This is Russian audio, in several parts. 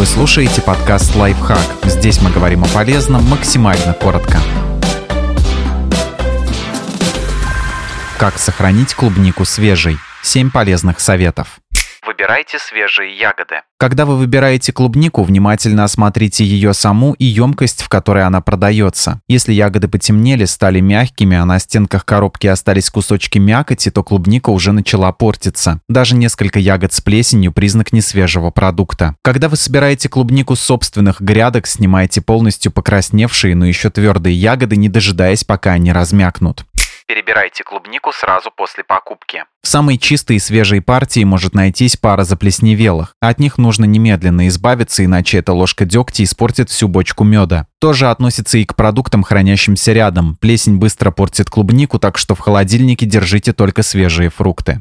Вы слушаете подкаст «Лайфхак». Здесь мы говорим о полезном максимально коротко. Как сохранить клубнику свежей? 7 полезных советов. Выбирайте свежие ягоды. Когда вы выбираете клубнику, внимательно осмотрите ее саму и емкость, в которой она продается. Если ягоды потемнели, стали мягкими, а на стенках коробки остались кусочки мякоти, то клубника уже начала портиться. Даже несколько ягод с плесенью – признак несвежего продукта. Когда вы собираете клубнику с собственных грядок, снимайте полностью покрасневшие, но еще твердые ягоды, не дожидаясь, пока они размякнут. Перебирайте клубнику сразу после покупки. В самой чистой и свежей партии может найтись пара заплесневелых. От них нужно немедленно избавиться, иначе эта ложка дегтя испортит всю бочку меда. Тоже относится и к продуктам, хранящимся рядом. Плесень быстро портит клубнику, так что в холодильнике держите только свежие фрукты.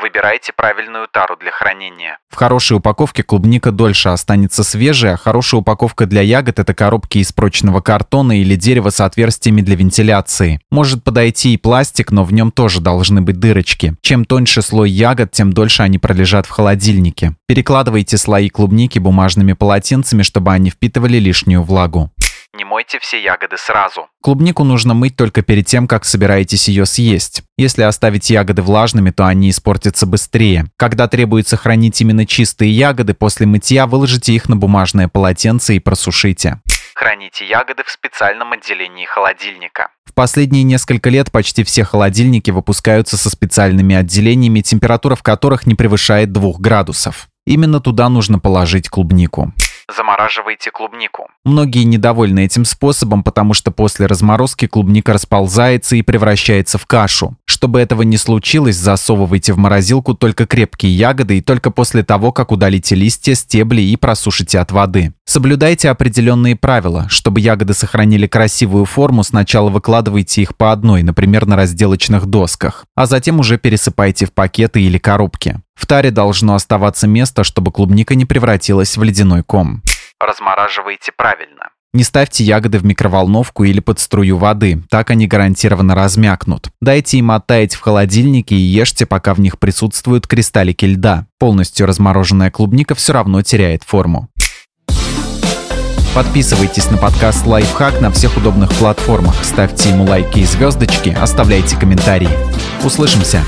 Выбирайте правильную тару для хранения. В хорошей упаковке клубника дольше останется свежей, а хорошая упаковка для ягод – это коробки из прочного картона или дерева с отверстиями для вентиляции. Может подойти и пластик, но в нем тоже должны быть дырочки. Чем тоньше слой ягод, тем дольше они пролежат в холодильнике. Перекладывайте слои клубники бумажными полотенцами, чтобы они впитывали лишнюю влагу. Не мойте все ягоды сразу. Клубнику нужно мыть только перед тем, как собираетесь ее съесть. Если оставить ягоды влажными, то они испортятся быстрее. Когда требуется хранить именно чистые ягоды, после мытья выложите их на бумажное полотенце и просушите. Храните ягоды в специальном отделении холодильника. В последние несколько лет почти все холодильники выпускаются со специальными отделениями, температура в которых не превышает 2 градусов. Именно туда нужно положить клубнику. Замораживайте клубнику. Многие недовольны этим способом, потому что после разморозки клубника расползается и превращается в кашу. Чтобы этого не случилось, засовывайте в морозилку только крепкие ягоды и только после того, как удалите листья, стебли и просушите от воды. Соблюдайте определенные правила. Чтобы ягоды сохранили красивую форму, сначала выкладывайте их по одной, например, на разделочных досках, а затем уже пересыпайте в пакеты или коробки. В таре должно оставаться место, чтобы клубника не превратилась в ледяной ком. Размораживайте правильно. Не ставьте ягоды в микроволновку или под струю воды, так они гарантированно размякнут. Дайте им оттаять в холодильнике и ешьте, пока в них присутствуют кристаллики льда. Полностью размороженная клубника все равно теряет форму. Подписывайтесь на подкаст «Лайфхак» на всех удобных платформах, ставьте ему лайки и звездочки, оставляйте комментарии. Услышимся!